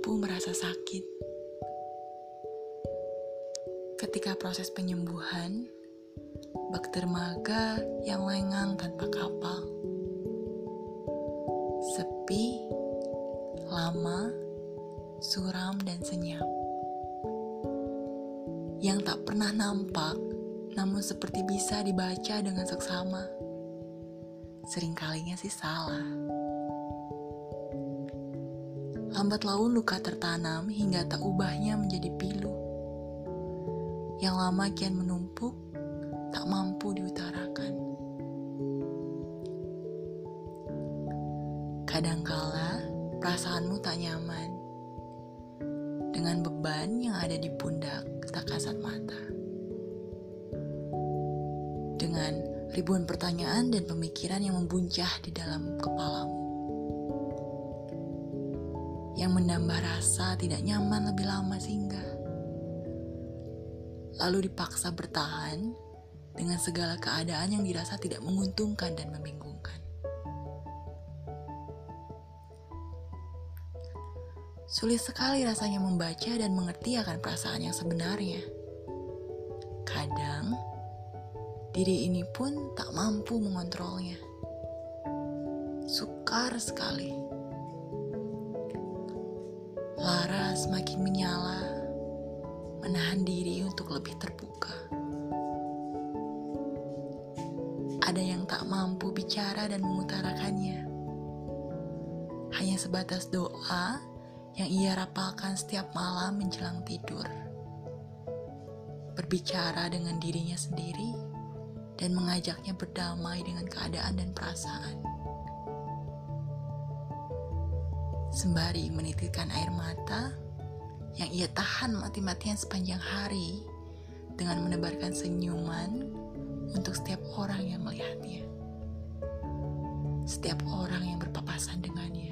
mampu merasa sakit. Ketika proses penyembuhan, bak dermaga yang lengang tanpa kapal. Sepi, lama, suram, dan senyap. Yang tak pernah nampak, namun seperti bisa dibaca dengan seksama. Seringkalinya sih salah. Lambat laun luka tertanam hingga tak ubahnya menjadi pilu. Yang lama kian menumpuk, tak mampu diutarakan. Kadangkala perasaanmu tak nyaman dengan beban yang ada di pundak tak kasat mata. Dengan ribuan pertanyaan dan pemikiran yang membuncah di dalam kepalamu yang menambah rasa tidak nyaman lebih lama singgah. Lalu dipaksa bertahan dengan segala keadaan yang dirasa tidak menguntungkan dan membingungkan. Sulit sekali rasanya membaca dan mengerti akan perasaan yang sebenarnya. Kadang, diri ini pun tak mampu mengontrolnya. Sukar sekali Lara semakin menyala, menahan diri untuk lebih terbuka. Ada yang tak mampu bicara dan mengutarakannya. Hanya sebatas doa yang ia rapalkan setiap malam menjelang tidur. Berbicara dengan dirinya sendiri dan mengajaknya berdamai dengan keadaan dan perasaan. Sembari menitikkan air mata yang ia tahan mati-matian sepanjang hari dengan menebarkan senyuman untuk setiap orang yang melihatnya. Setiap orang yang berpapasan dengannya.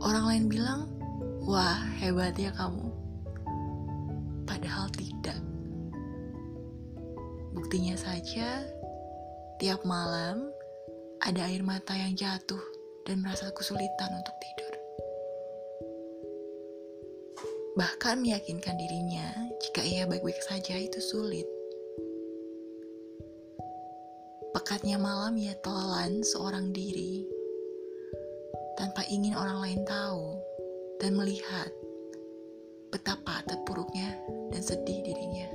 Orang lain bilang, "Wah, hebat ya kamu." Padahal tidak. Buktinya saja, tiap malam ada air mata yang jatuh dan merasa kesulitan untuk tidur. Bahkan meyakinkan dirinya jika ia baik-baik saja itu sulit. Pekatnya malam ia telan seorang diri tanpa ingin orang lain tahu dan melihat betapa terpuruknya dan sedih dirinya.